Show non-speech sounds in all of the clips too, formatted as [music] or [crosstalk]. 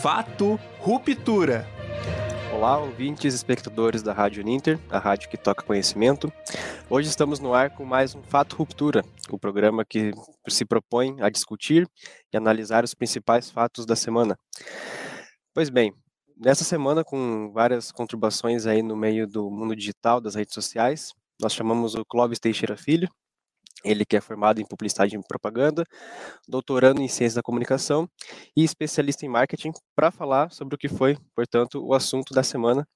Fato Ruptura. Olá, ouvintes e espectadores da Rádio Ninter, a rádio que toca conhecimento. Hoje estamos no ar com mais um Fato Ruptura, o programa que se propõe a discutir e analisar os principais fatos da semana. Pois bem, nessa semana, com várias contribuições aí no meio do mundo digital, das redes sociais, nós chamamos o Clóvis Teixeira Filho, ele que é formado em publicidade e propaganda, doutorando em ciência da comunicação e especialista em marketing, para falar sobre o que foi, portanto, o assunto da semana,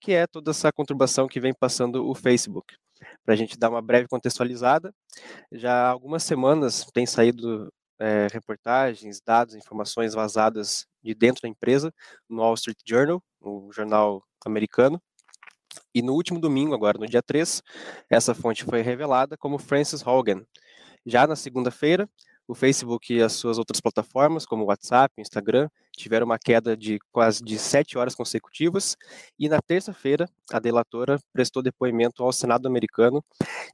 que é toda essa conturbação que vem passando o Facebook. Para a gente dar uma breve contextualizada, já há algumas semanas tem saído é, reportagens, dados, informações vazadas de dentro da empresa no Wall Street Journal, o jornal americano, e no último domingo, agora no dia 3, essa fonte foi revelada como Francis Hogan. Já na segunda-feira, o Facebook e as suas outras plataformas, como WhatsApp, Instagram, tiveram uma queda de quase de sete horas consecutivas. E na terça-feira, a delatora prestou depoimento ao Senado americano,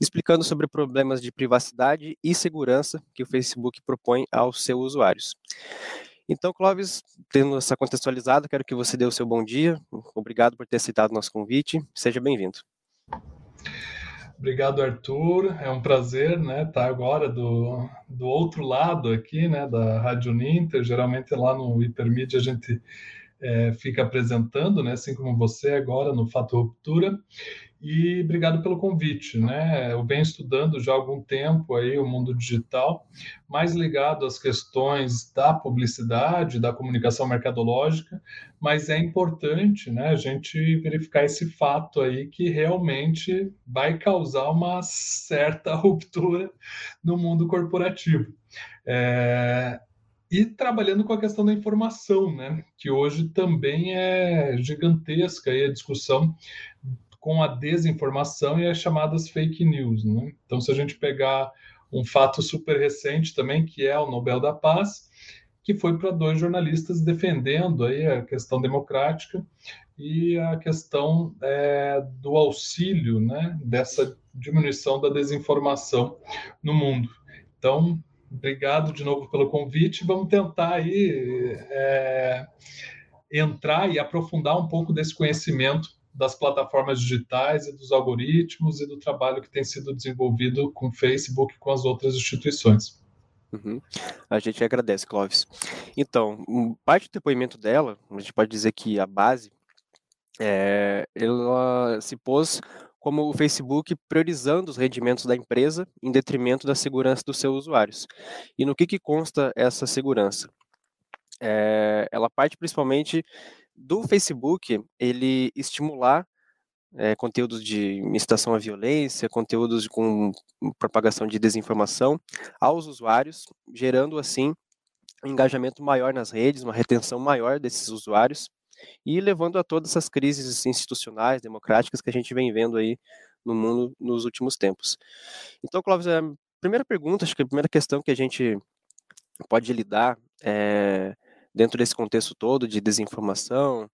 explicando sobre problemas de privacidade e segurança que o Facebook propõe aos seus usuários. Então, Clóvis, tendo essa contextualizada, quero que você dê o seu bom dia. Obrigado por ter aceitado o nosso convite. Seja bem-vindo. Obrigado, Arthur. É um prazer, né, estar agora do, do outro lado aqui, né, da Rádio Ninter. Geralmente lá no Hipermídia a gente é, fica apresentando, né, assim como você agora no Fato Ruptura e obrigado pelo convite, né? Eu venho estudando já há algum tempo aí o mundo digital, mais ligado às questões da publicidade, da comunicação mercadológica, mas é importante, né, a gente verificar esse fato aí que realmente vai causar uma certa [laughs] ruptura no mundo corporativo. É, e trabalhando com a questão da informação, né, que hoje também é gigantesca aí a discussão com a desinformação e as chamadas fake news. Né? Então, se a gente pegar um fato super recente também, que é o Nobel da Paz, que foi para dois jornalistas defendendo aí a questão democrática e a questão é, do auxílio, né, dessa diminuição da desinformação no mundo. Então, obrigado de novo pelo convite. Vamos tentar aí é, entrar e aprofundar um pouco desse conhecimento das plataformas digitais e dos algoritmos e do trabalho que tem sido desenvolvido com o Facebook e com as outras instituições. Uhum. A gente agradece, Clóvis. Então, parte do depoimento dela, a gente pode dizer que a base, é, ela se pôs como o Facebook priorizando os rendimentos da empresa em detrimento da segurança dos seus usuários. E no que, que consta essa segurança? É, ela parte principalmente do Facebook ele estimular é, conteúdos de incitação à violência, conteúdos com propagação de desinformação aos usuários, gerando assim um engajamento maior nas redes, uma retenção maior desses usuários e levando a todas essas crises institucionais, democráticas que a gente vem vendo aí no mundo nos últimos tempos. Então, Clóvis, a primeira pergunta, acho que a primeira questão que a gente pode lidar é, dentro desse contexto todo de desinformação,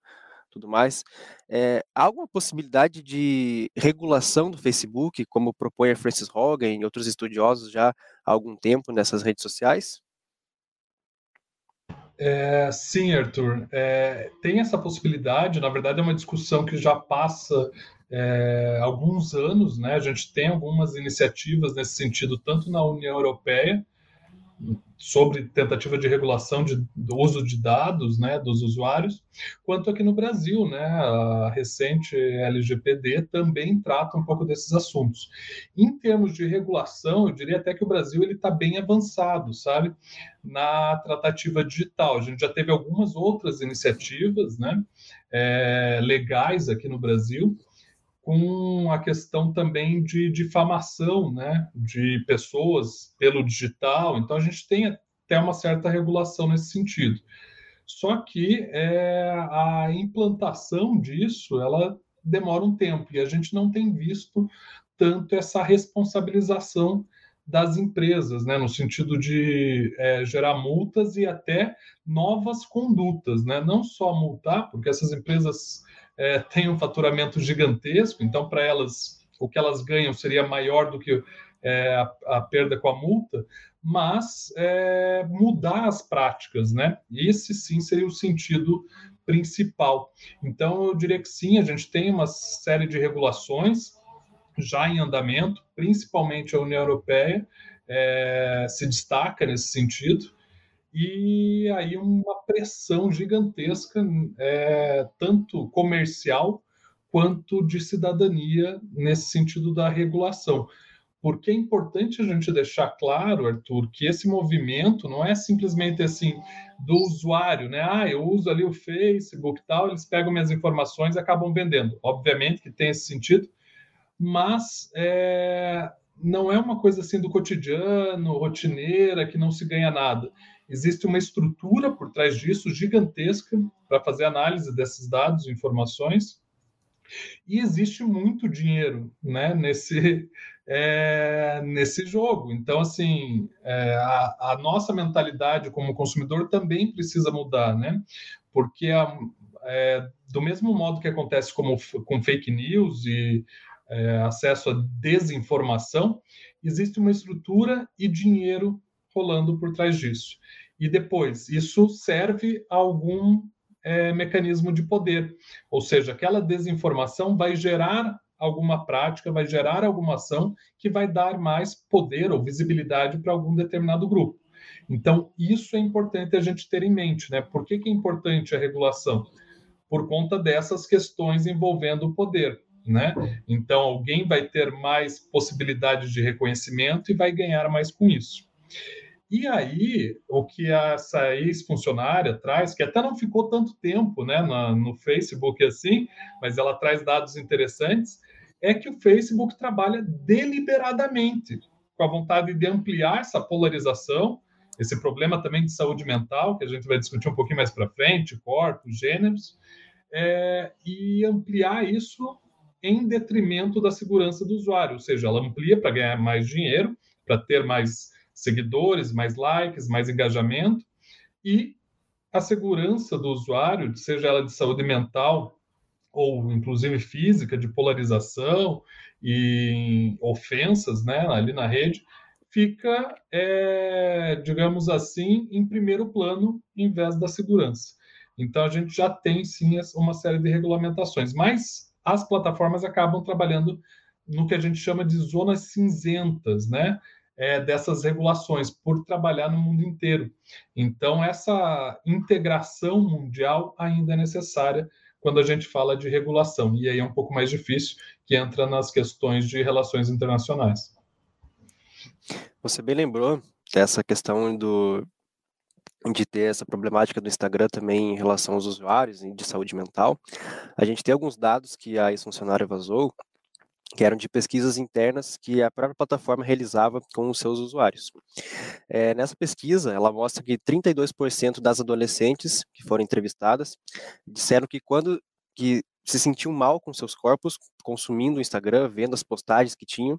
tudo mais, é, há alguma possibilidade de regulação do Facebook, como propõe a Francis Hogan e outros estudiosos já há algum tempo nessas redes sociais? É, sim, Arthur. É, tem essa possibilidade, na verdade, é uma discussão que já passa é, alguns anos, né? A gente tem algumas iniciativas nesse sentido, tanto na União Europeia, sobre tentativa de regulação de, do uso de dados né, dos usuários, quanto aqui no Brasil, né, a recente LGPD também trata um pouco desses assuntos. Em termos de regulação, eu diria até que o Brasil está bem avançado, sabe, na tratativa digital. A gente já teve algumas outras iniciativas, né, é, legais aqui no Brasil, com a questão também de difamação né, de pessoas pelo digital. Então, a gente tem até uma certa regulação nesse sentido. Só que é, a implantação disso ela demora um tempo e a gente não tem visto tanto essa responsabilização das empresas, né, no sentido de é, gerar multas e até novas condutas, né, não só multar, porque essas empresas é, têm um faturamento gigantesco, então para elas o que elas ganham seria maior do que é, a, a, perda com a multa, mas é, mudar as práticas, né? Esse sim seria o sentido principal. Então, eu diria que sim, a gente tem uma série de regulações já em andamento, principalmente a União Europeia é, se destaca nesse sentido, e aí uma pressão gigantesca, é, tanto comercial quanto de cidadania, nesse sentido da regulação. Porque é importante a gente deixar claro, Arthur, que esse movimento não é simplesmente assim do usuário, né? Ah, eu uso ali o Facebook e tal, eles pegam minhas informações e acabam vendendo. Obviamente que tem esse sentido, mas é, não é uma coisa assim do cotidiano, rotineira, que não se ganha nada. Existe uma estrutura por trás disso gigantesca para fazer análise desses dados e informações. E existe muito dinheiro né, nesse, é, nesse jogo. Então, assim, é, a, a, nossa mentalidade como consumidor também precisa mudar, né? Porque a, é, do mesmo modo que acontece como, com fake news e é, acesso à desinformação, existe uma estrutura e dinheiro rolando por trás disso. E depois, isso serve a algum é, mecanismo de poder, ou seja, aquela desinformação vai gerar alguma prática, vai gerar alguma ação que vai dar mais poder ou visibilidade para algum determinado grupo. Então, isso é importante a gente ter em mente, né? Por que, que é importante a regulação? Por conta dessas questões envolvendo o poder, né? Então, alguém vai ter mais possibilidade de reconhecimento e vai ganhar mais com isso. E aí, o que essa ex-funcionária traz, que até não ficou tanto tempo né, no Facebook assim, mas ela traz dados interessantes, é que o Facebook trabalha deliberadamente com a vontade de ampliar essa polarização, esse problema também de saúde mental, que a gente vai discutir um pouquinho mais para frente, corpos, gêneros, é, e ampliar isso em detrimento da segurança do usuário, ou seja, ela amplia para ganhar mais dinheiro, para ter mais seguidores, mais likes, mais engajamento, e a segurança do usuário, seja ela de saúde mental ou inclusive física, de polarização e ofensas né, ali na rede, fica, é, digamos assim, em primeiro plano em vez da segurança. Então a gente já tem sim uma série de regulamentações, mas as plataformas acabam trabalhando no que a gente chama de zonas cinzentas, né? É, dessas regulações, por trabalhar no mundo inteiro. Então, essa integração mundial ainda é necessária quando a gente fala de regulação. E aí é um pouco mais difícil, que entra nas questões de relações internacionais. Você bem lembrou dessa questão do de ter essa problemática do Instagram também em relação aos usuários e de saúde mental. A gente tem alguns dados que a ex-funcionária vazou, que eram de pesquisas internas que a própria plataforma realizava com os seus usuários. É, nessa pesquisa, ela mostra que 32% das adolescentes que foram entrevistadas disseram que quando que se sentiam mal com seus corpos, consumindo o Instagram, vendo as postagens que tinham,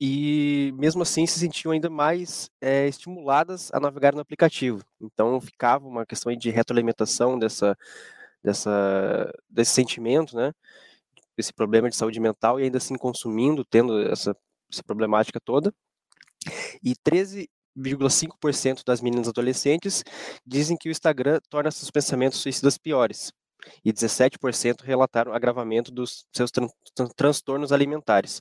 e mesmo assim se sentiam ainda mais é, estimuladas a navegar no aplicativo. Então ficava uma questão de retroalimentação dessa, dessa, desse sentimento, né? Esse problema de saúde mental e ainda assim consumindo, tendo essa, essa problemática toda. E 13,5% das meninas adolescentes dizem que o Instagram torna seus pensamentos suicidas piores. E 17% relataram agravamento dos seus tran transtornos alimentares.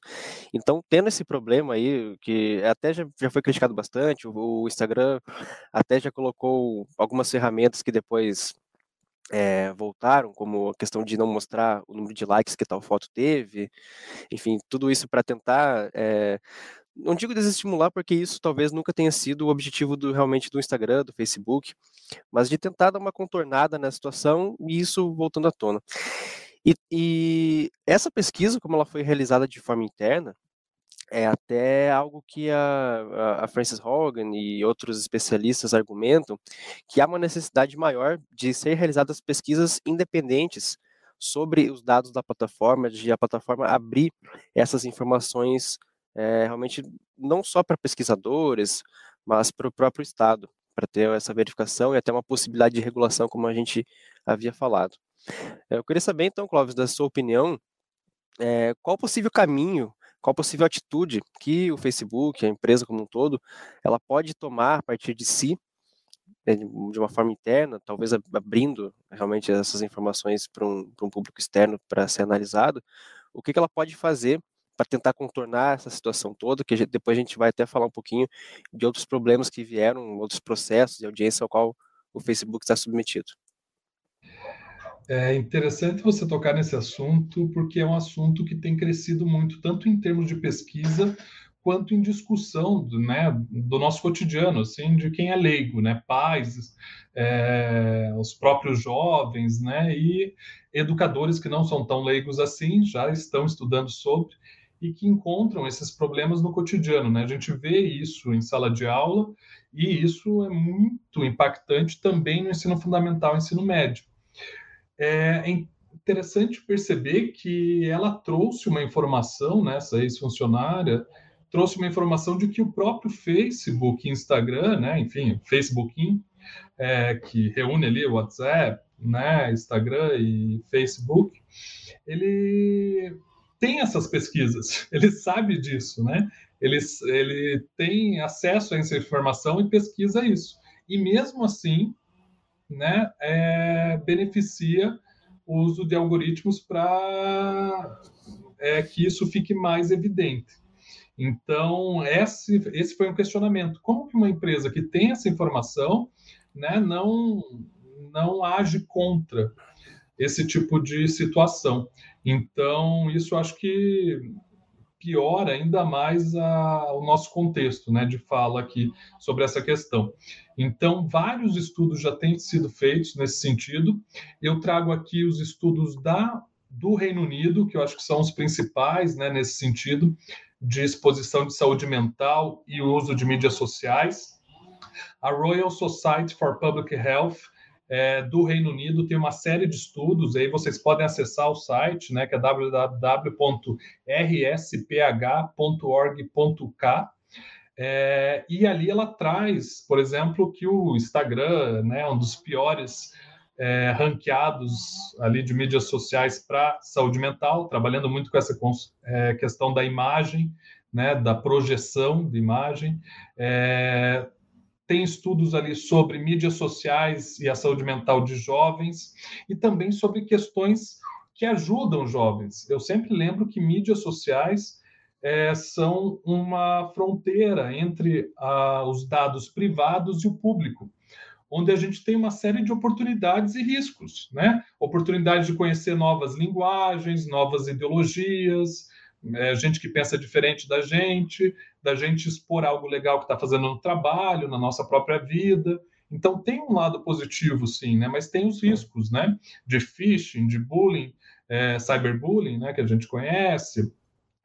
Então, tendo esse problema aí, que até já, já foi criticado bastante, o, o Instagram até já colocou algumas ferramentas que depois é, voltaram, como a questão de não mostrar o número de likes que tal foto teve, enfim, tudo isso para tentar, é, não digo desestimular, porque isso talvez nunca tenha sido o objetivo do, realmente do Instagram, do Facebook, mas de tentar dar uma contornada na situação e isso voltando à tona. E, e essa pesquisa, como ela foi realizada de forma interna, é até algo que a, a Frances Hogan e outros especialistas argumentam que há uma necessidade maior de ser realizadas pesquisas independentes sobre os dados da plataforma, de a plataforma abrir essas informações é, realmente não só para pesquisadores, mas para o próprio Estado, para ter essa verificação e até uma possibilidade de regulação, como a gente havia falado. Eu queria saber, então, Clóvis, da sua opinião, é, qual o possível caminho qual possível atitude que o Facebook, a empresa como um todo, ela pode tomar a partir de si, né, de uma forma interna, talvez abrindo realmente essas informações para um, um público externo para ser analisado, o que, que ela pode fazer para tentar contornar essa situação toda, que a depois a gente vai até falar um pouquinho de outros problemas que vieram, outros processos de audiência ao qual o Facebook está submetido. É interessante você tocar nesse assunto, porque é um assunto que tem crescido muito, tanto em termos de pesquisa, quanto em discussão né, do nosso cotidiano, assim, de quem é leigo, né, pais, é, os próprios jovens, né, e educadores que não são tão leigos assim, já estão estudando sobre e que encontram esses problemas no cotidiano, né? A gente vê isso em sala de aula e isso é muito impactante também no ensino fundamental, ensino médio. É interessante perceber que ela trouxe uma informação, né, essa ex-funcionária, trouxe uma informação de que o próprio Facebook, Instagram, né, enfim, Facebook, é, que reúne ali o WhatsApp, né, Instagram e Facebook, ele tem essas pesquisas, [laughs] ele sabe disso, né? Ele, ele tem acesso a essa informação e pesquisa isso. E mesmo assim, né, é, beneficia o uso de algoritmos para é, que isso fique mais evidente. Então, esse, esse foi um questionamento. Como que uma empresa que tem essa informação né, não, não age contra esse tipo de situação? Então, isso acho que piora ainda mais a, o nosso contexto né, de fala aqui sobre essa questão. Então, vários estudos já têm sido feitos nesse sentido. Eu trago aqui os estudos da, do Reino Unido, que eu acho que são os principais né, nesse sentido, de exposição de saúde mental e uso de mídias sociais. A Royal Society for Public Health é, do Reino Unido tem uma série de estudos, aí vocês podem acessar o site, né, que é www.rsph.org.k, é, e ali ela traz, por exemplo, que o Instagram, né, um dos piores é, ranqueados ali de mídias sociais para saúde mental, trabalhando muito com essa é, questão da imagem, né, da projeção de imagem, é, tem estudos ali sobre mídias sociais e a saúde mental de jovens e também sobre questões que ajudam jovens. Eu sempre lembro que mídias sociais é, são uma fronteira entre os dados privados e o público, onde a gente tem uma série de oportunidades e riscos, né? Oportunidade de conhecer novas linguagens, novas ideologias, é, gente que pensa diferente da gente, da gente expor algo legal que está fazendo no trabalho, na nossa própria vida. Então tem um lado positivo, sim, né? Mas tem os riscos, né? De phishing, de bullying, é, cyberbullying, né? Que a gente conhece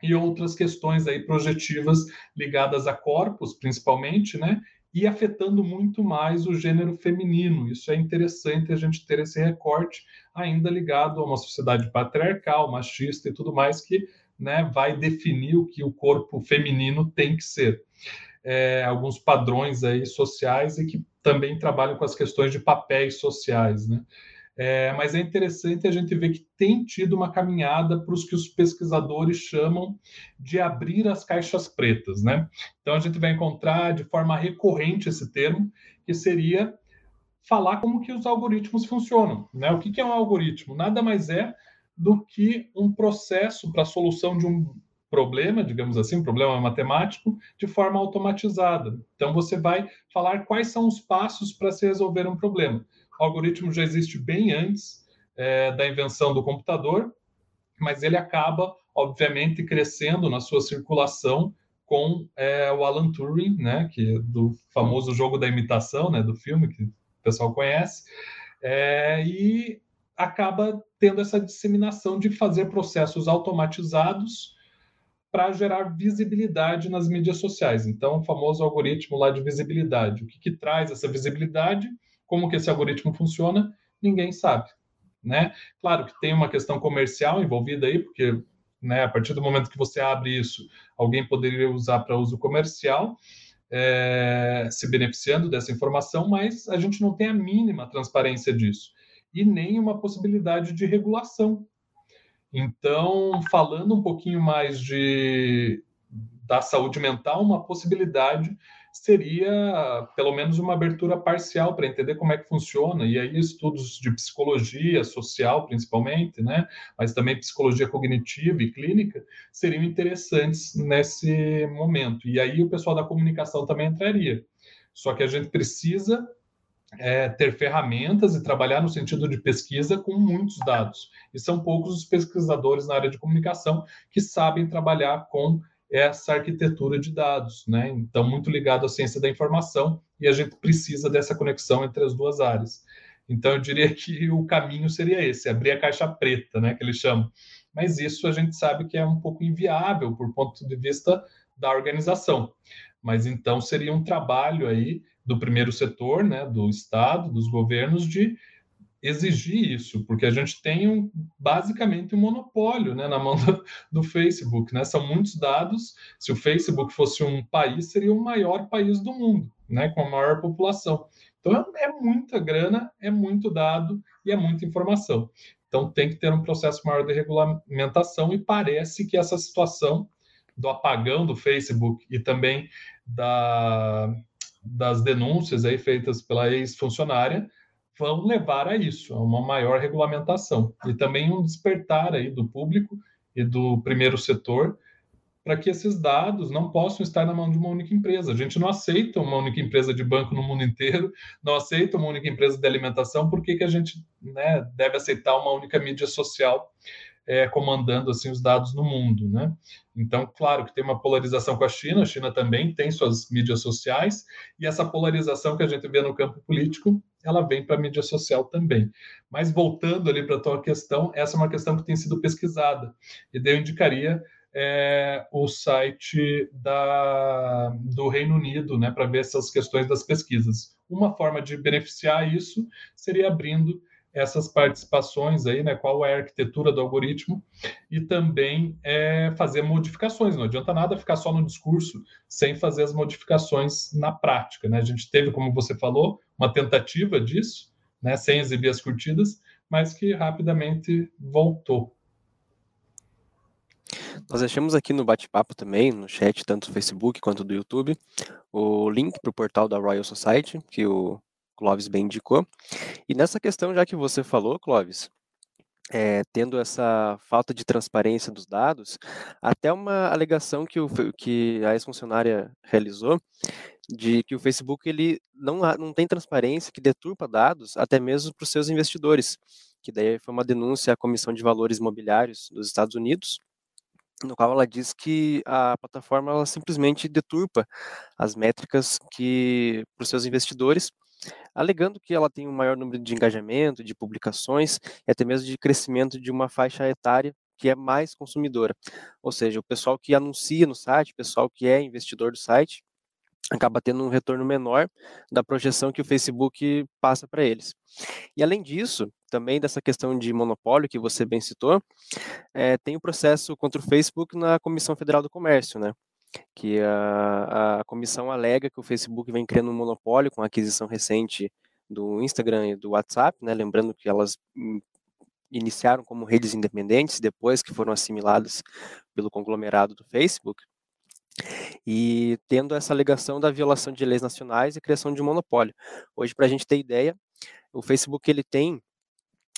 e outras questões aí projetivas ligadas a corpos, principalmente, né? E afetando muito mais o gênero feminino. Isso é interessante a gente ter esse recorte ainda ligado a uma sociedade patriarcal, machista e tudo mais que né, vai definir o que o corpo feminino tem que ser. É, alguns padrões aí sociais e que também trabalham com as questões de papéis sociais, né? É, mas é interessante a gente ver que tem tido uma caminhada para os que os pesquisadores chamam de abrir as caixas pretas, né? Então a gente vai encontrar de forma recorrente esse termo, que seria falar como que os algoritmos funcionam, né? O que, que é um algoritmo? Nada mais é do que um processo para a solução de um problema, digamos assim, um problema matemático, de forma automatizada. Então, você vai falar quais são os passos para se resolver um problema. O algoritmo já existe bem antes é, da invenção do computador, mas ele acaba, obviamente, crescendo na sua circulação com é, o Alan Turing, né, que é do famoso jogo da imitação, né, do filme que o pessoal conhece, é, e acaba tendo essa disseminação de fazer processos automatizados para gerar visibilidade nas mídias sociais. Então, o famoso algoritmo lá de visibilidade. O que, que traz essa visibilidade? Como que esse algoritmo funciona? Ninguém sabe. Né? Claro que tem uma questão comercial envolvida aí, porque né, a partir do momento que você abre isso, alguém poderia usar para uso comercial, é, se beneficiando dessa informação, mas a gente não tem a mínima transparência disso e nem uma possibilidade de regulação. Então, falando um pouquinho mais de, da saúde mental, uma possibilidade seria pelo menos uma abertura parcial para entender como é que funciona, e aí estudos de psicologia social, principalmente, né, mas também psicologia cognitiva e clínica, seriam interessantes nesse momento. E aí o pessoal da comunicação também entraria. Só que a gente precisa é, ter ferramentas e trabalhar no sentido de pesquisa com muitos dados. E são poucos os pesquisadores na área de comunicação que sabem trabalhar com essa arquitetura de dados, né? Então, muito ligado à ciência da informação, e a gente precisa dessa conexão entre as duas áreas. Então, eu diria que o caminho seria esse, abrir a caixa preta, né, que eles chamam. Mas isso a gente sabe que é um pouco inviável por ponto de vista da organização. Mas então seria um trabalho aí do primeiro setor, né, do Estado, dos governos, de exigir isso, porque a gente tem um, basicamente um monopólio né, na mão [laughs] do, do, Facebook. Né? São muitos dados. Se o Facebook fosse um país, seria o maior país do mundo, né, com a maior população. Então é muita grana, é muito dado e é muita informação. Então tem que ter um processo maior de regulamentação e parece que essa situação do apagão do Facebook e também da, das denúncias aí feitas pela ex-funcionária vão levar a isso, a uma maior regulamentação e também um despertar aí do público e do primeiro setor para que esses dados não possam estar na mão de uma única empresa. A gente não aceita uma única empresa de banco no mundo inteiro, não aceita uma única empresa de alimentação, por que, que a gente né, deve aceitar uma única mídia social é, comandando assim os dados no mundo, né? Então, claro que tem uma polarização com a China, a China também tem suas mídias sociais, e essa polarização que a gente vê no campo político, ela vem para a mídia social também. Mas voltando ali para a tua questão, essa é uma questão que tem sido pesquisada, e daí eu indicaria é, o site da, do Reino Unido, né, para ver essas questões das pesquisas. Uma forma de beneficiar isso seria abrindo essas participações aí, né? Qual é a arquitetura do algoritmo e também é, fazer modificações. Não adianta nada ficar só no discurso sem fazer as modificações na prática, né? A gente teve, como você falou, uma tentativa disso, né? Sem exibir as curtidas, mas que rapidamente voltou. Nós deixamos aqui no bate-papo também, no chat, tanto do Facebook quanto do YouTube, o link para o portal da Royal Society, que o Clóvis bem indicou. E nessa questão, já que você falou, Clóvis, é, tendo essa falta de transparência dos dados, até uma alegação que, o, que a ex-funcionária realizou de que o Facebook ele não, não tem transparência, que deturpa dados até mesmo para os seus investidores, que daí foi uma denúncia à Comissão de Valores Imobiliários dos Estados Unidos, no qual ela diz que a plataforma ela simplesmente deturpa as métricas que para os seus investidores alegando que ela tem um maior número de engajamento, de publicações e até mesmo de crescimento de uma faixa etária que é mais consumidora. Ou seja, o pessoal que anuncia no site, o pessoal que é investidor do site, acaba tendo um retorno menor da projeção que o Facebook passa para eles. E além disso, também dessa questão de monopólio que você bem citou, é, tem o processo contra o Facebook na Comissão Federal do Comércio, né? Que a, a comissão alega que o Facebook vem criando um monopólio com a aquisição recente do Instagram e do WhatsApp, né? lembrando que elas hum, iniciaram como redes independentes depois que foram assimiladas pelo conglomerado do Facebook, e tendo essa alegação da violação de leis nacionais e criação de um monopólio. Hoje, para a gente ter ideia, o Facebook ele tem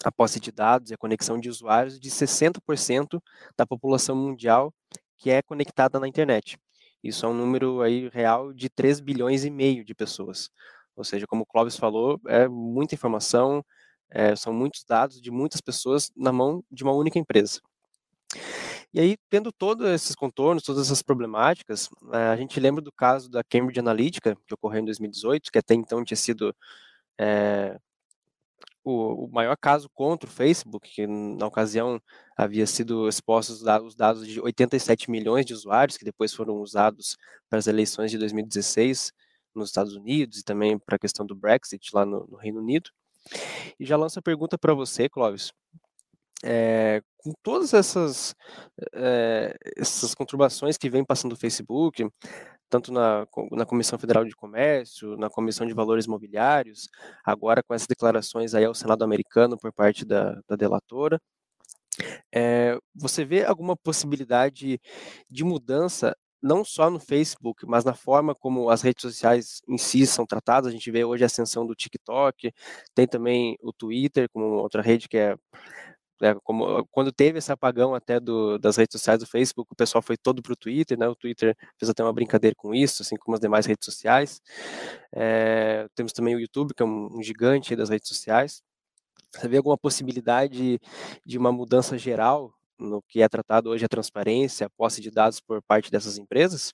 a posse de dados e a conexão de usuários de 60% da população mundial que é conectada na internet. Isso é um número aí real de 3 bilhões e meio de pessoas. Ou seja, como o Clóvis falou, é muita informação, é, são muitos dados de muitas pessoas na mão de uma única empresa. E aí, tendo todos esses contornos, todas essas problemáticas, é, a gente lembra do caso da Cambridge Analytica, que ocorreu em 2018, que até então tinha sido é, o, o, maior caso contra o Facebook, que na ocasião havia sido expostos os dados de 87 milhões de usuários, que depois foram usados para as eleições de 2016 nos Estados Unidos e também para a questão do Brexit lá no, no Reino Unido. E já lanço a pergunta para você, Clóvis. É, com todas essas, é, essas conturbações que vem passando o Facebook, tanto na, na Comissão Federal de Comércio, na Comissão de Valores Mobiliários, agora com essas declarações aí ao Senado americano por parte da, da delatora. É, você vê alguma possibilidade de mudança não só no Facebook, mas na forma como as redes sociais em si são tratadas. A gente vê hoje a ascensão do TikTok, tem também o Twitter como outra rede que é, é como quando teve esse apagão até do, das redes sociais do Facebook, o pessoal foi todo para o Twitter, né? O Twitter fez até uma brincadeira com isso, assim como as demais redes sociais. É, temos também o YouTube, que é um, um gigante das redes sociais. Você vê alguma possibilidade de uma mudança geral no que é tratado hoje a transparência, a posse de dados por parte dessas empresas?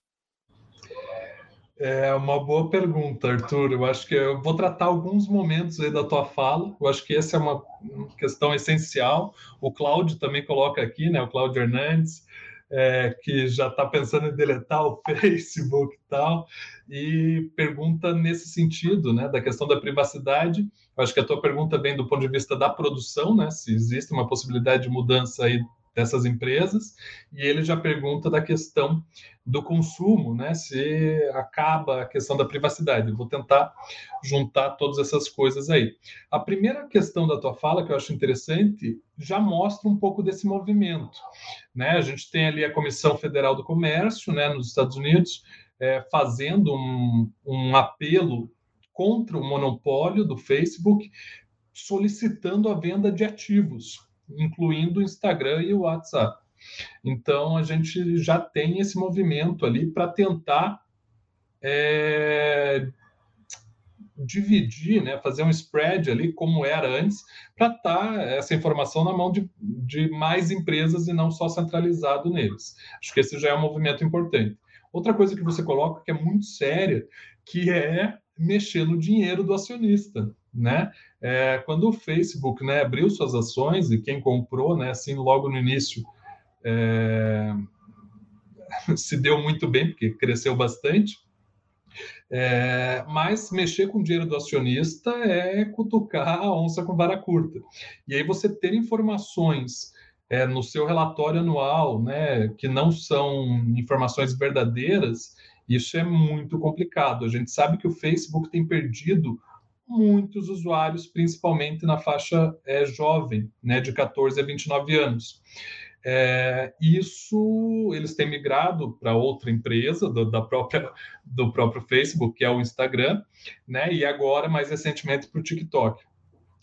É uma boa pergunta, Arthur. Eu acho que eu vou tratar alguns momentos aí da tua fala. Eu acho que essa é uma questão essencial. O Cláudio também coloca aqui, né? O Cláudio Hernandes, é, que já está pensando em deletar o [laughs] Facebook e tal, e pergunta nesse sentido, né? Da questão da privacidade. Eu acho que a tua pergunta vem do ponto de vista da produção, né? Se existe uma possibilidade de mudança aí dessas empresas, e ele já pergunta da questão do consumo, né? Se acaba a questão da privacidade. Eu vou tentar juntar todas essas coisas aí. A primeira questão da tua fala que eu acho interessante já mostra um pouco desse movimento, né? A gente tem ali a Comissão Federal do Comércio, né, nos Estados Unidos, é, fazendo um, um apelo contra o monopólio do Facebook, solicitando a venda de ativos incluindo o Instagram e o WhatsApp. Então, a gente já tem esse movimento ali para tentar é, dividir, né, fazer um spread ali, como era antes, para estar tá essa informação na mão de, de mais empresas e não só centralizado neles. Acho que esse já é um movimento importante. Outra coisa que você coloca que é muito séria, que é mexer no dinheiro do acionista, né? É, quando o Facebook né, abriu suas ações e quem comprou, né, assim, logo no início, é, [laughs] se deu muito bem, porque cresceu bastante, é, mas mexer com o dinheiro do acionista é cutucar a onça com vara curta. E aí você ter informações é, no seu relatório anual, né, que não são informações verdadeiras, isso é muito complicado. A gente sabe que o Facebook tem perdido muitos usuários, principalmente na faixa é, jovem, né, de 14 a 29 anos. É, isso eles têm migrado para outra empresa do, da própria, do próprio Facebook, que é o Instagram, né, e agora, mais recentemente, para o TikTok.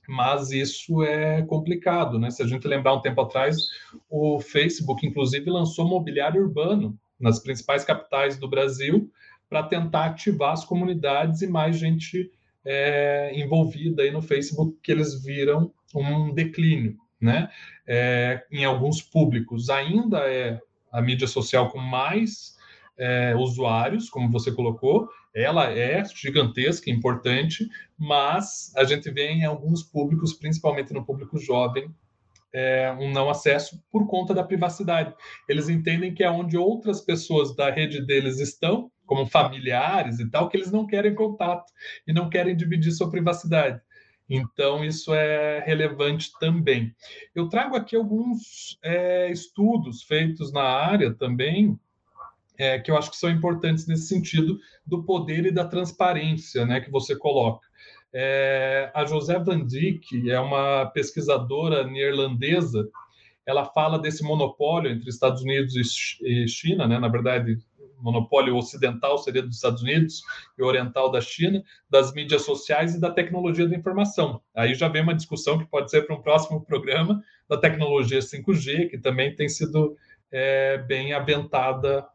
Mas isso é complicado, né? Se a gente lembrar um tempo atrás, o Facebook, inclusive, lançou mobiliário urbano nas principais capitais do Brasil para tentar ativar as comunidades e mais gente é, envolvida aí no Facebook que eles viram um declínio, né? É, em alguns públicos ainda é a mídia social com mais é, usuários, como você colocou, ela é gigantesca, importante, mas a gente vê em alguns públicos, principalmente no público jovem, é, um não acesso por conta da privacidade. Eles entendem que é onde outras pessoas da rede deles estão, como familiares e tal, que eles não querem contato e não querem dividir sua privacidade. Então, isso é relevante também. Eu trago aqui alguns é, estudos feitos na área também, é, que eu acho que são importantes nesse sentido do poder e da transparência né, que você coloca. É, a José Van Dijk é uma pesquisadora neerlandesa. Ela fala desse monopólio entre Estados Unidos e China, né? na verdade, monopólio ocidental seria dos Estados Unidos e oriental da China, das mídias sociais e da tecnologia da informação. Aí já vem uma discussão que pode ser para um próximo [laughs] programa da tecnologia 5G, que também tem sido é, bem aventada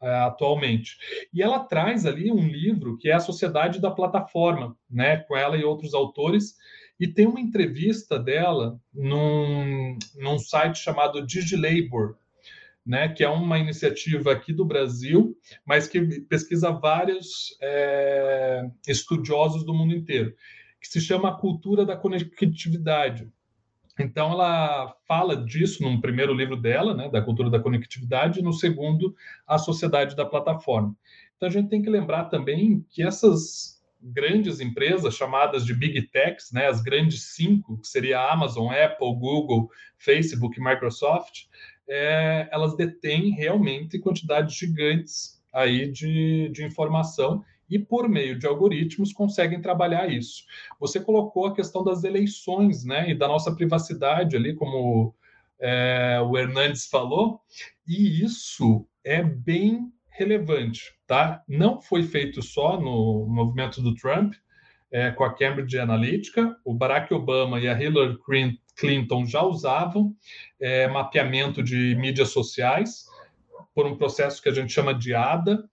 é, atualmente. E ela traz ali um livro que é a Sociedade da Plataforma, né, com ela e outros autores, e tem uma entrevista dela num, num site chamado DigiLabor, né, que é uma iniciativa aqui do Brasil, mas que pesquisa vários é, estudiosos do mundo inteiro, que se chama cultura da conectividade. Então, ela fala disso num primeiro livro dela, né, da cultura da conectividade, e no segundo, a sociedade da plataforma. Então, a gente tem que lembrar também que essas grandes empresas chamadas de big techs, né, as grandes cinco, que seria Amazon, Apple, Google, Facebook Microsoft, é, elas detêm realmente quantidades gigantes aí de, de informação e, por meio de algoritmos, conseguem trabalhar isso. Você colocou a questão das eleições né, e da nossa privacidade ali como é, o Hernandes falou, e isso é bem relevante, tá? Não foi feito só no movimento do Trump, é, com a Cambridge Analytica, o Barack Obama e a Hillary Clinton já usavam é, mapeamento de mídias sociais por um processo que a gente chama de ADA,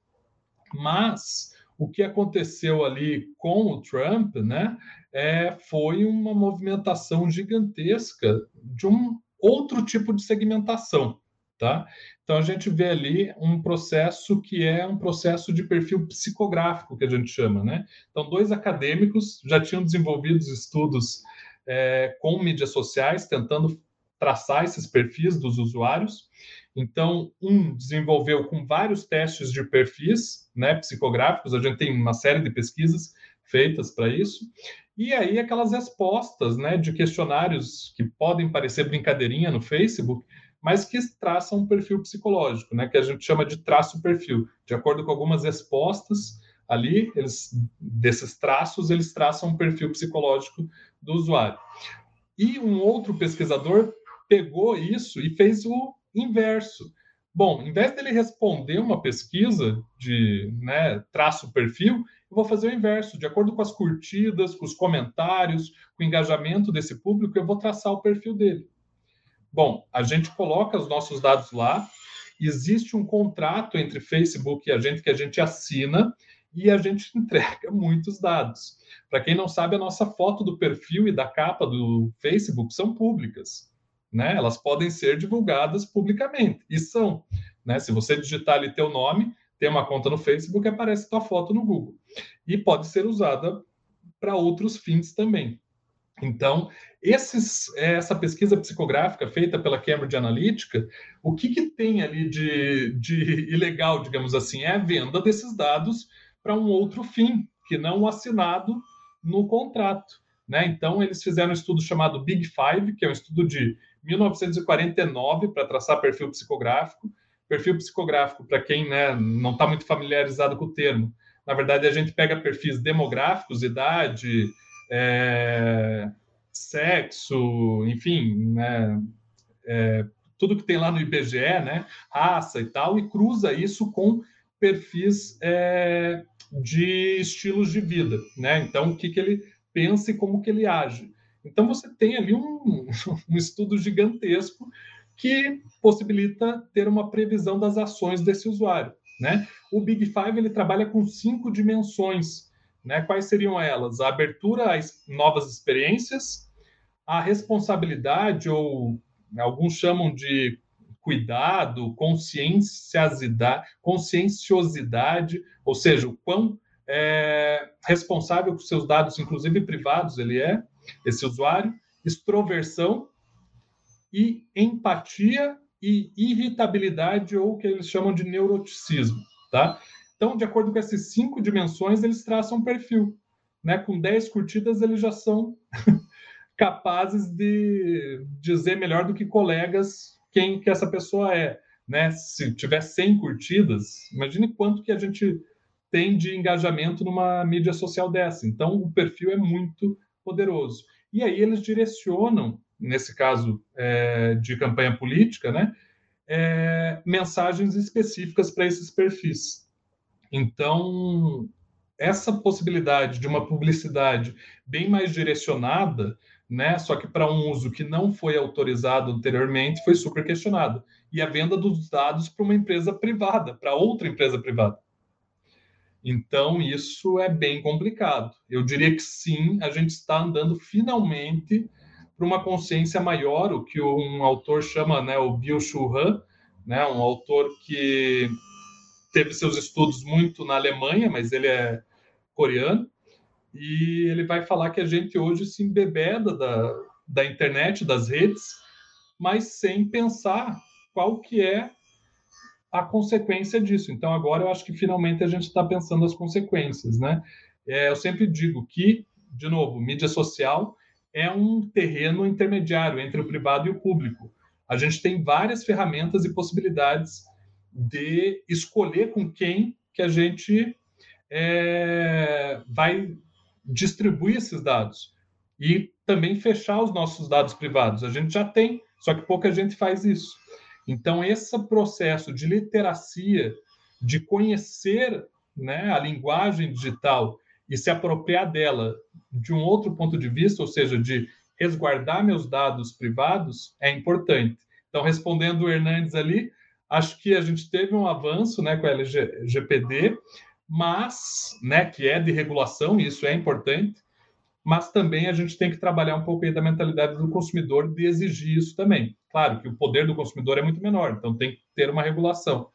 mas o que aconteceu ali com o Trump, né, é, foi uma movimentação gigantesca de um outro tipo de segmentação, tá? Então a gente vê ali um processo que é um processo de perfil psicográfico que a gente chama, né? Então dois acadêmicos já tinham desenvolvido estudos é, com mídias sociais tentando traçar esses perfis dos usuários. Então um desenvolveu com vários testes de perfis, né, psicográficos. A gente tem uma série de pesquisas feitas para isso. E aí aquelas respostas, né, de questionários que podem parecer brincadeirinha no Facebook, mas que traçam um perfil psicológico, né, que a gente chama de traço perfil. De acordo com algumas respostas ali, eles desses traços, eles traçam um perfil psicológico do usuário. E um outro pesquisador pegou isso e fez o inverso. Bom, em vez dele responder uma pesquisa de né, traço perfil, eu vou fazer o inverso. De acordo com as curtidas, com os comentários, com o engajamento desse público, eu vou traçar o perfil dele. Bom, a gente coloca os nossos dados lá, existe um contrato entre Facebook e a gente que a gente assina e a gente [laughs] entrega muitos dados. Para quem não sabe, a nossa foto do perfil e da capa do Facebook são públicas. Né? Elas podem ser divulgadas publicamente, e são. Né? Se você digitar ali teu nome, tem uma conta no Facebook, aparece tua foto no Google. E pode ser usada para outros fins também. Então, esses, essa pesquisa psicográfica feita pela Cambridge Analytica, o que, que tem ali de, de ilegal, digamos assim, é a venda desses dados para um outro fim, que não assinado no contrato. Né? Então, eles fizeram um estudo chamado Big Five, que é um estudo de 1949 para traçar perfil psicográfico. Perfil psicográfico, para quem né, não está muito familiarizado com o termo, na verdade, a gente pega perfis demográficos, idade, é, sexo, enfim, né, é, tudo que tem lá no IBGE, né, raça e tal, e cruza isso com perfis é, de estilos de vida, né? Então, o que, que ele pensa e como que ele age. Então, você tem ali um, [laughs] um estudo gigantesco que possibilita ter uma previsão das ações desse usuário, né? O Big Five ele trabalha com cinco dimensões né? Quais seriam elas? A abertura a novas experiências, a responsabilidade, ou alguns chamam de cuidado, conscienciosidade, ou seja, o quão é, responsável por seus dados, inclusive privados, ele é, esse usuário, extroversão e empatia e irritabilidade, ou o que eles chamam de neuroticismo, tá? Então, de acordo com essas cinco dimensões, eles traçam um perfil. Né? Com 10 curtidas, eles já são [laughs] capazes de dizer melhor do que colegas quem que essa pessoa é. Né? Se tiver 100 curtidas, imagine quanto que a gente tem de engajamento numa mídia social dessa. Então, o perfil é muito poderoso. E aí eles direcionam, nesse caso é, de campanha política, né, é, mensagens específicas para esses perfis. Então, essa possibilidade de uma publicidade bem mais direcionada, né, só que para um uso que não foi autorizado anteriormente, foi super questionada. E a venda dos dados para uma empresa privada, para outra empresa privada. Então, isso é bem complicado. Eu diria que sim, a gente está andando finalmente para uma consciência maior, o que um autor chama, né, o Bill Shu Han, né, um autor que teve seus estudos muito na Alemanha, mas ele é coreano, e ele vai falar que a gente hoje se embebeda da, da internet, das redes, mas sem pensar qual que é a consequência disso. Então, agora eu acho que finalmente a gente está pensando as consequências, né? É, eu sempre digo que, de novo, mídia social é um terreno intermediário entre o privado e o público. A gente tem várias ferramentas e possibilidades de escolher com quem que a gente é, vai distribuir esses dados e também fechar os nossos dados privados. A gente já tem Só que pouca gente faz isso. Então, esse processo de literacia, de conhecer né, a linguagem digital e se apropriar dela de um outro ponto de vista, ou seja, de resguardar meus dados privados, é importante. Então, respondendo o Hernandes ali, acho que a gente teve um avanço né, com a LGPD, mas, né, que é de regulação, e isso é importante, mas também a gente tem que trabalhar um pouco aí da mentalidade do consumidor de exigir isso também. Claro que o poder do consumidor é muito menor, então tem que ter uma regulação.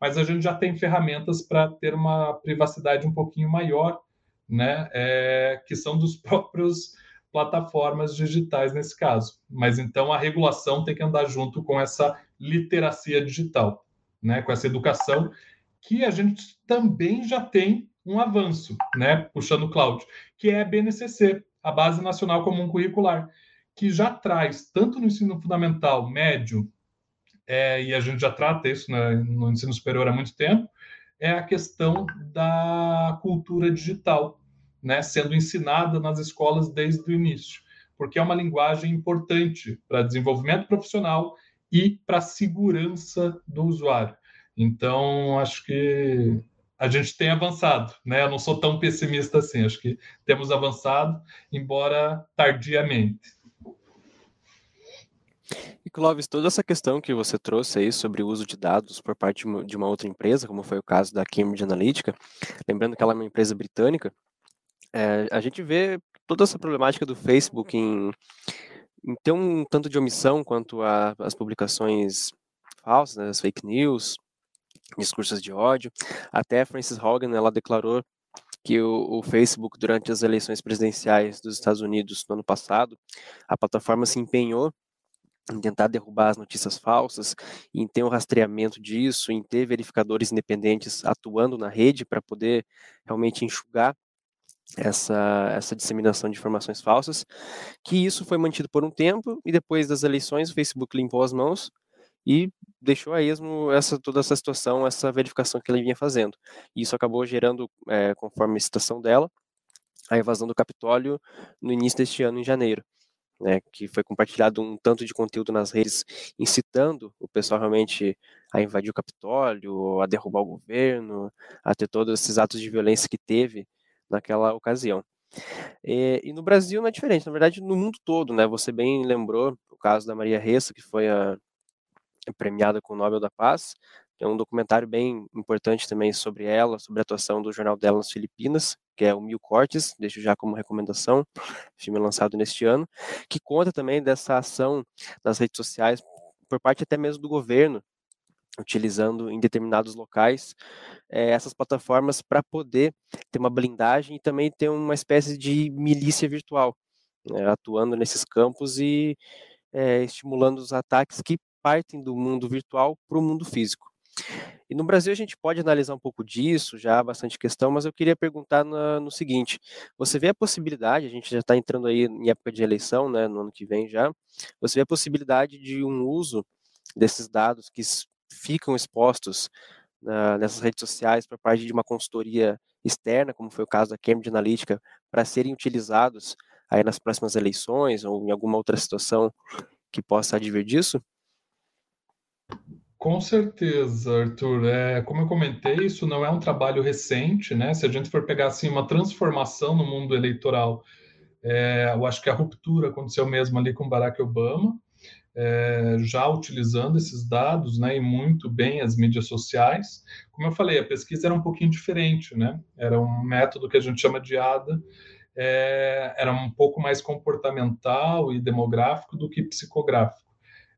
Mas a gente já tem ferramentas para ter uma privacidade um pouquinho maior, né, é, que são dos [laughs] próprios plataformas digitais nesse caso. Mas então a regulação tem que andar junto com essa literacia digital, né, com essa educação que a gente também já tem um avanço, né, puxando o cloud, que é a BNCC, a Base Nacional Comum Curricular, que já traz tanto no ensino fundamental, médio, é, e a gente já trata isso né, no ensino superior há muito tempo, é a questão da cultura digital, né, sendo ensinada nas escolas desde o início, porque é uma linguagem importante para desenvolvimento profissional e para a segurança do usuário. Então, acho que a gente tem avançado, né? Eu não sou tão pessimista assim, acho que temos avançado, embora tardiamente. E Clóvis, toda essa questão que você trouxe aí sobre o uso de dados por parte de uma outra empresa, como foi o caso da Cambridge Analytica, lembrando que ela é uma empresa britânica, é, a gente vê toda essa problemática do Facebook em, em ter um tanto de omissão quanto às publicações falsas, né, as fake news, discursos de ódio. Até Frances Hogan, ela declarou que o, o, Facebook, durante as eleições presidenciais dos Estados Unidos no ano passado, a plataforma se empenhou em tentar derrubar as notícias falsas, em ter um rastreamento disso, em ter verificadores independentes atuando na rede para poder realmente enxugar essa, essa disseminação de informações falsas, que isso foi mantido por um tempo e depois das eleições o Facebook limpou as mãos e deixou a esmo essa, toda essa situação, essa verificação que ele vinha fazendo. E isso acabou gerando, é, conforme a citação dela, a evasão do Capitólio no início deste ano, em janeiro. Né, que foi compartilhado um tanto de conteúdo nas redes incitando o pessoal realmente a invadir o Capitólio, a derrubar o governo, a ter todos esses atos de violência que teve naquela ocasião. E, e, no Brasil não é diferente, na verdade no mundo todo, né? Você bem lembrou o caso da Maria Ressa, que foi a, premiada com o Nobel da Paz. Tem um documentário bem importante também sobre ela, sobre a atuação do jornal dela nas Filipinas, que é o Mil Cortes, deixo já como recomendação, filme lançado neste ano, que conta também dessa ação nas redes sociais por parte até mesmo do governo, utilizando em determinados locais é, essas plataformas para poder ter uma blindagem e também ter uma espécie de milícia virtual, né, atuando nesses campos e é, estimulando os ataques que partem do mundo virtual para o mundo físico. E no Brasil a gente pode analisar um pouco disso, já há bastante questão, mas eu queria perguntar no, seguinte: você vê a possibilidade, a gente já está entrando aí em época de eleição, né, no ano que vem já, você vê a possibilidade de um uso desses dados que ficam expostos uh, nessas redes sociais por parte de uma consultoria externa, como foi o caso da Cambridge Analytica, para serem utilizados aí nas próximas eleições ou em alguma outra situação que possa advir disso? Com certeza, Arthur. É, como eu comentei, isso não é um trabalho recente, né? Se a gente for pegar assim uma transformação no mundo eleitoral, é, eu acho que a ruptura aconteceu mesmo ali com Barack Obama, é, já utilizando esses dados, né? E muito bem as mídias sociais. Como eu falei, a pesquisa era um pouquinho diferente, né? Era um método que a gente chama de ADA. É, era um pouco mais comportamental e demográfico do que psicográfico.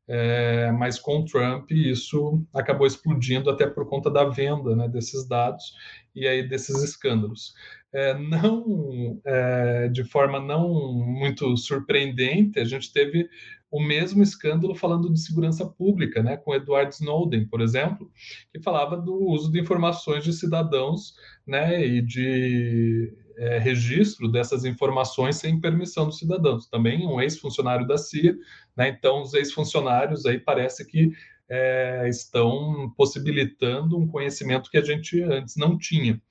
É, mas com Trump isso acabou explodindo até por conta da venda né, desses dados e aí desses escândalos. É, não é, de forma não muito surpreendente, a gente teve o mesmo escândalo falando de segurança pública, né, com Edward Snowden, por exemplo, que falava do uso de informações de cidadãos, né, e de é, registro dessas informações sem permissão dos cidadãos. Também um ex-funcionário da CIA, né? Então os ex-funcionários aí parece que é, estão possibilitando um conhecimento que a gente antes não tinha.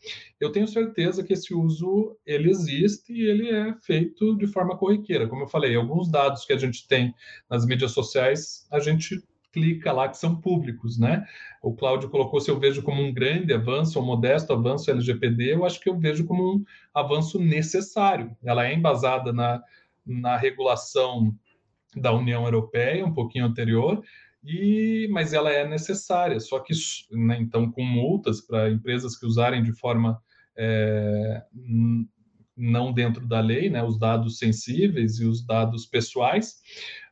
Eu tenho certeza que esse uso ele existe e ele é feito de forma corriqueira. Como eu falei, alguns dados que a gente tem nas mídias sociais, a gente clica lá que são públicos, né? O Cláudio colocou se eu vejo como um grande avanço, um modesto avanço LGPD, eu acho que eu vejo como um avanço necessário. Ela é embasada na, na regulação da União Europeia, um pouquinho anterior, e mas ela é necessária. Só que, né, então, com multas para empresas que usarem de forma é, não dentro da lei, né, os dados sensíveis e os dados pessoais.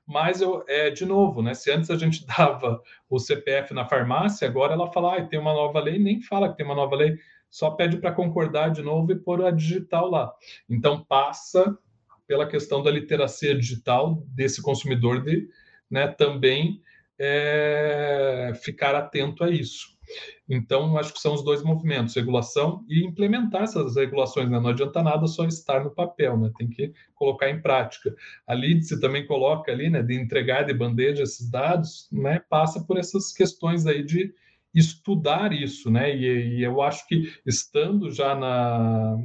Mas eu, é, de novo, né, se antes a gente [laughs] dava o CPF na farmácia, agora ela fala, ah, tem uma nova lei, nem fala que tem uma nova lei, só pede para concordar de novo e pôr a digital lá. Então passa pela questão da literacia digital desse consumidor de né, também é, ficar atento a isso. Então, acho que são os dois movimentos, regulação e implementar essas regulações. Né? Não adianta nada só estar no papel, né? tem que colocar em prática. A LIDSE também coloca ali, né, de entregar de bandeja esses dados, né, passa por essas questões aí de estudar isso, né? E, e eu acho que estando já na,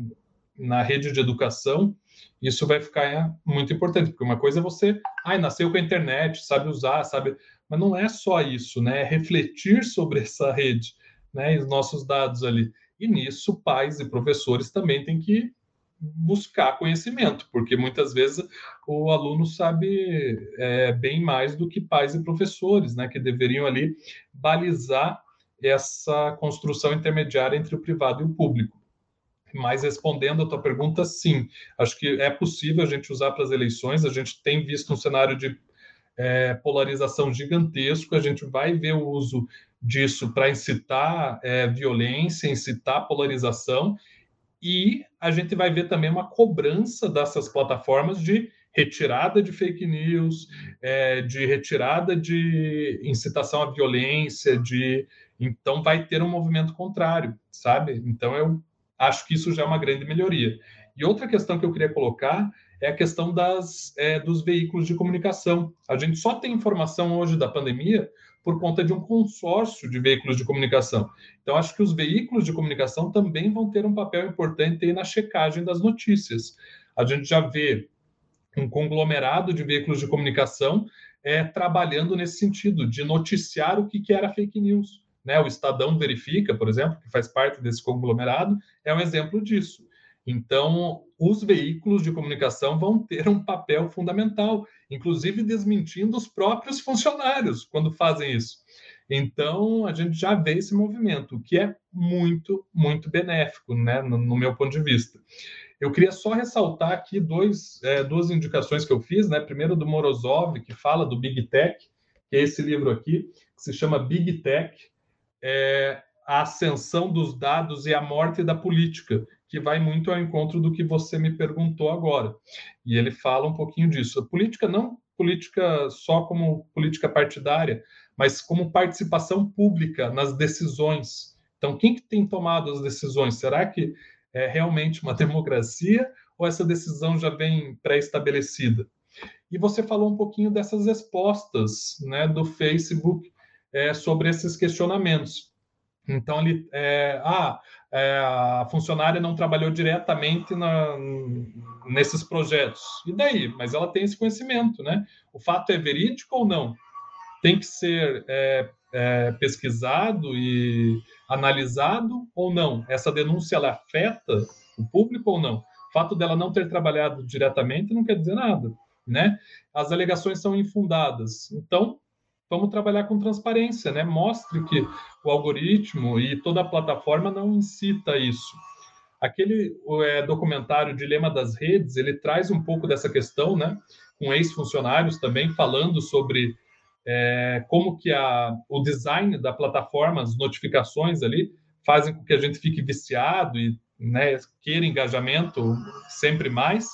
na rede de educação, isso vai ficar muito importante, porque uma coisa é você, ai, nasceu com a internet, sabe usar, sabe, mas não é só isso, né? É refletir sobre essa rede, né? E os nossos dados ali. E nisso, pais e professores também têm que buscar conhecimento, porque muitas vezes o aluno sabe é, bem mais do que pais e professores, né? Que deveriam ali balizar essa construção intermediária entre o privado e o público. Mas respondendo a tua pergunta, sim, acho que é possível a gente usar para as eleições. A gente tem visto um cenário de é, polarização gigantesco. A gente vai ver o uso disso para incitar é, violência, incitar polarização, e a gente vai ver também uma cobrança dessas plataformas de retirada de fake news, é, de retirada de incitação à violência, de então vai ter um movimento contrário, sabe? Então eu acho que isso já é uma grande melhoria. E outra questão que eu queria colocar é a questão das, é, dos veículos de comunicação. A gente só tem informação hoje da pandemia por conta de um consórcio de veículos de comunicação. Então, acho que os veículos de comunicação também vão ter um papel importante na checagem das notícias. A gente já vê um conglomerado de veículos de comunicação é, trabalhando nesse sentido, de noticiar o que, que era fake news. Né? O Estadão Verifica, por exemplo, que faz parte desse conglomerado, é um exemplo disso. Então, os veículos de comunicação vão ter um papel fundamental, inclusive desmentindo os próprios funcionários quando fazem isso. Então, a gente já vê esse movimento, que é muito, muito benéfico, né, no, no meu ponto de vista. Eu queria só ressaltar aqui dois, é, duas indicações que eu fiz, né? Primeiro do Morozov, que fala do Big Tech, que é esse livro aqui, que se chama Big Tech, é, a ascensão dos dados e a morte da política, que vai muito ao encontro do que você me perguntou agora. E ele fala um pouquinho disso. A política não política só como política partidária, mas como participação pública nas decisões. Então, quem que tem tomado as decisões? Será que é realmente uma [laughs] democracia ou essa decisão já vem pré-estabelecida? E você falou um pouquinho dessas respostas né, do Facebook é, sobre esses questionamentos. Então, ele, é, ah, é, a funcionária não trabalhou diretamente na, nesses projetos. E daí? Mas ela tem esse conhecimento, né? O fato é verídico ou não? Tem que ser é, é, pesquisado e analisado ou não? Essa denúncia ela afeta o público ou não? O fato dela não ter trabalhado diretamente não quer dizer nada, né? As alegações são infundadas. Então, vamos trabalhar com transparência, né? Mostre que o algoritmo e toda a plataforma não incita isso. Aquele é, documentário Dilema das Redes, ele traz um pouco dessa questão, né? Com ex-funcionários também falando sobre é, como que a, o design da plataforma, as notificações ali, fazem com que a gente fique viciado e né, queira engajamento sempre mais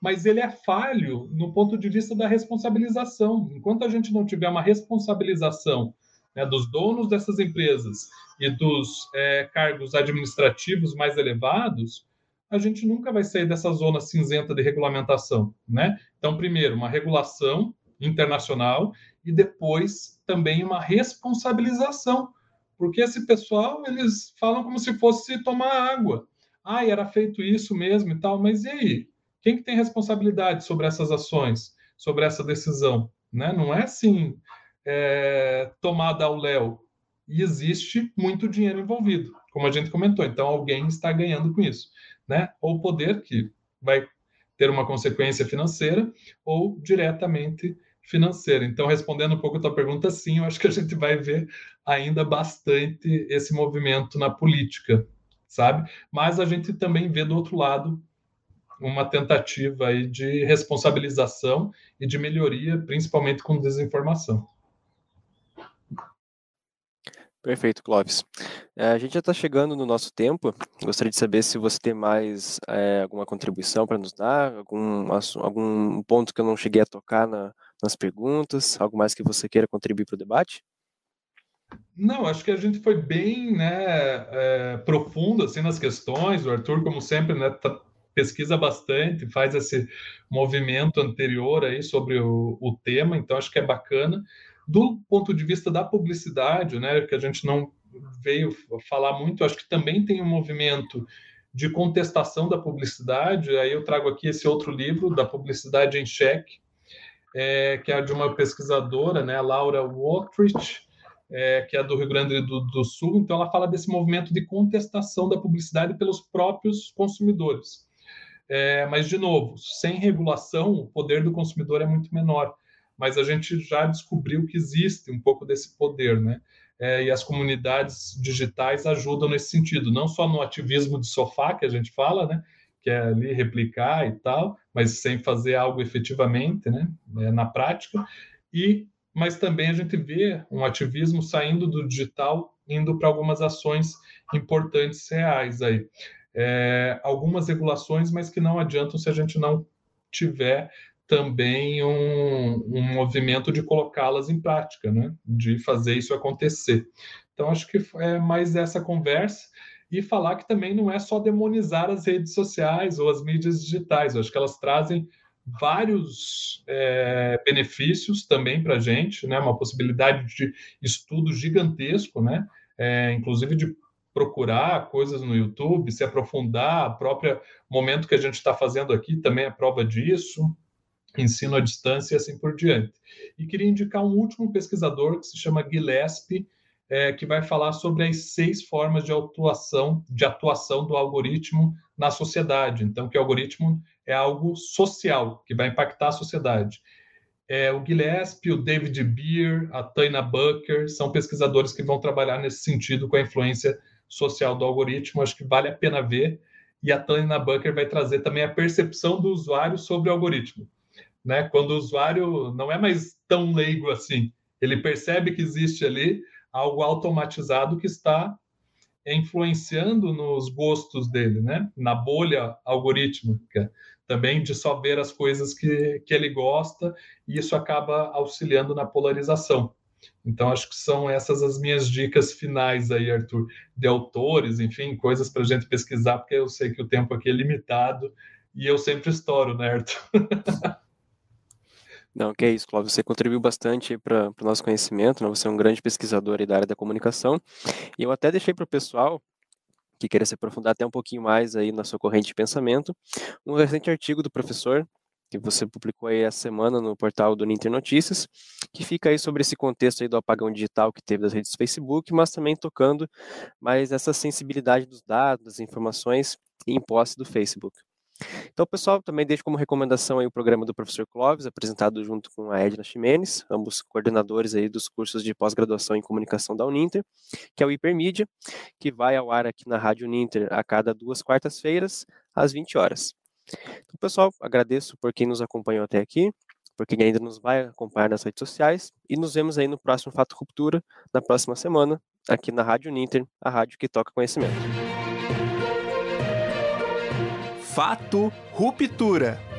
mas ele é falho no ponto de vista da responsabilização. Enquanto a gente não tiver uma responsabilização né, dos donos dessas empresas e dos é, cargos administrativos mais elevados, a gente nunca vai sair dessa zona cinzenta de regulamentação, né? Então, primeiro, uma regulação internacional e depois também uma responsabilização, porque esse pessoal eles falam como se fosse tomar água. Ah, era feito isso mesmo e tal, mas e aí? Quem que tem responsabilidade sobre essas ações, sobre essa decisão? Né? Não é assim, é, tomada ao léu. E existe muito dinheiro envolvido, como a gente comentou. Então, alguém está ganhando com isso. Né? Ou poder que vai ter uma consequência financeira, ou diretamente financeira. Então, respondendo um pouco a tua pergunta, sim, eu acho que a gente vai ver ainda bastante esse movimento na política, sabe? Mas a gente também vê do outro lado uma tentativa aí de responsabilização e de melhoria, principalmente com desinformação. Perfeito, Clóvis. É, a gente já está chegando no nosso tempo. Gostaria de saber se você tem mais é, alguma contribuição para nos dar, algum, algum ponto que eu não cheguei a tocar na, nas perguntas, algo mais que você queira contribuir para o debate? Não, acho que a gente foi bem né, é, profundo assim, nas questões. O Arthur, como sempre, né, tá, pesquisa bastante, faz esse movimento anterior aí sobre o, o tema, então acho que é bacana. Do ponto de vista da publicidade, né, que a gente não veio falar muito, acho que também tem um movimento de contestação da publicidade. Aí eu trago aqui esse outro livro, da Publicidade em Cheque, é, que é de uma pesquisadora, né, Laura Wotrich, é, que é do Rio Grande do, do, Sul. Então, ela fala desse movimento de contestação da publicidade pelos próprios consumidores. É, mas, de novo, sem regulação, o poder do consumidor é muito menor mas a gente já descobriu que existe um pouco desse poder, né? É, e as comunidades digitais ajudam nesse sentido, não só no ativismo de sofá que a gente fala, né? Que é ali replicar e tal, mas sem fazer algo efetivamente, né? É, na prática. E, mas também a gente vê um ativismo saindo do digital, indo para algumas ações importantes reais aí. É, algumas regulações, mas que não adiantam se a gente não tiver também um, um movimento de colocá-las em prática, né? de fazer isso acontecer. Então, acho que é mais essa conversa e falar que também não é só demonizar as redes sociais ou as mídias digitais, eu acho que elas trazem vários é, benefícios também para a gente, né? uma possibilidade de estudo gigantesco, né? É, inclusive de procurar coisas no YouTube, se aprofundar, a própria momento que a gente está fazendo aqui também é prova disso ensino à distância e assim por diante. E queria indicar um último pesquisador que se chama Gillespie, é, que vai falar sobre as seis formas de atuação, de atuação do algoritmo na sociedade. Então, que o algoritmo é algo social, que vai impactar a sociedade. É, o Gillespie, o David Beer, a Taina Bucker, são pesquisadores que vão trabalhar nesse sentido com a influência social do algoritmo. Acho que vale a pena ver. E a Taina Bucker vai trazer também a percepção do usuário sobre o algoritmo né? Quando o usuário não é mais tão leigo assim, ele percebe que existe ali algo automatizado que está influenciando nos gostos dele, né? Na bolha algorítmica, também de só ver as coisas que, que ele gosta, e isso acaba auxiliando na polarização. Então, acho que são essas as minhas dicas finais aí, Arthur, de autores, enfim, coisas para a gente pesquisar, porque eu sei que o tempo aqui é limitado e eu sempre estouro, né, Arthur? [laughs] Não, que é isso, Cláudio. Você contribuiu bastante para o nosso conhecimento, né? você é um grande pesquisador da área da comunicação. E eu até deixei para o pessoal que queira se aprofundar até um pouquinho mais aí na sua corrente de pensamento, um recente artigo do professor que você publicou aí essa semana no portal do Ninter Notícias, que fica aí sobre esse contexto aí do apagão digital que teve das redes do Facebook, mas também tocando mais essa sensibilidade dos dados, das informações em posse do Facebook. Então, pessoal, também deixo como recomendação aí o programa do professor Clóvis, apresentado junto com a Edna Ximenes, ambos coordenadores aí dos cursos de pós-graduação em comunicação da Uninter, que é o Hipermídia, que vai ao ar aqui na Rádio Uninter a cada duas quartas-feiras, às 20 horas. Então, pessoal, agradeço por quem nos acompanhou até aqui, por quem ainda nos vai acompanhar nas redes sociais, e nos vemos aí no próximo Fato Ruptura, na próxima semana, aqui na Rádio Uninter, a rádio que toca conhecimento. Fato Ruptura.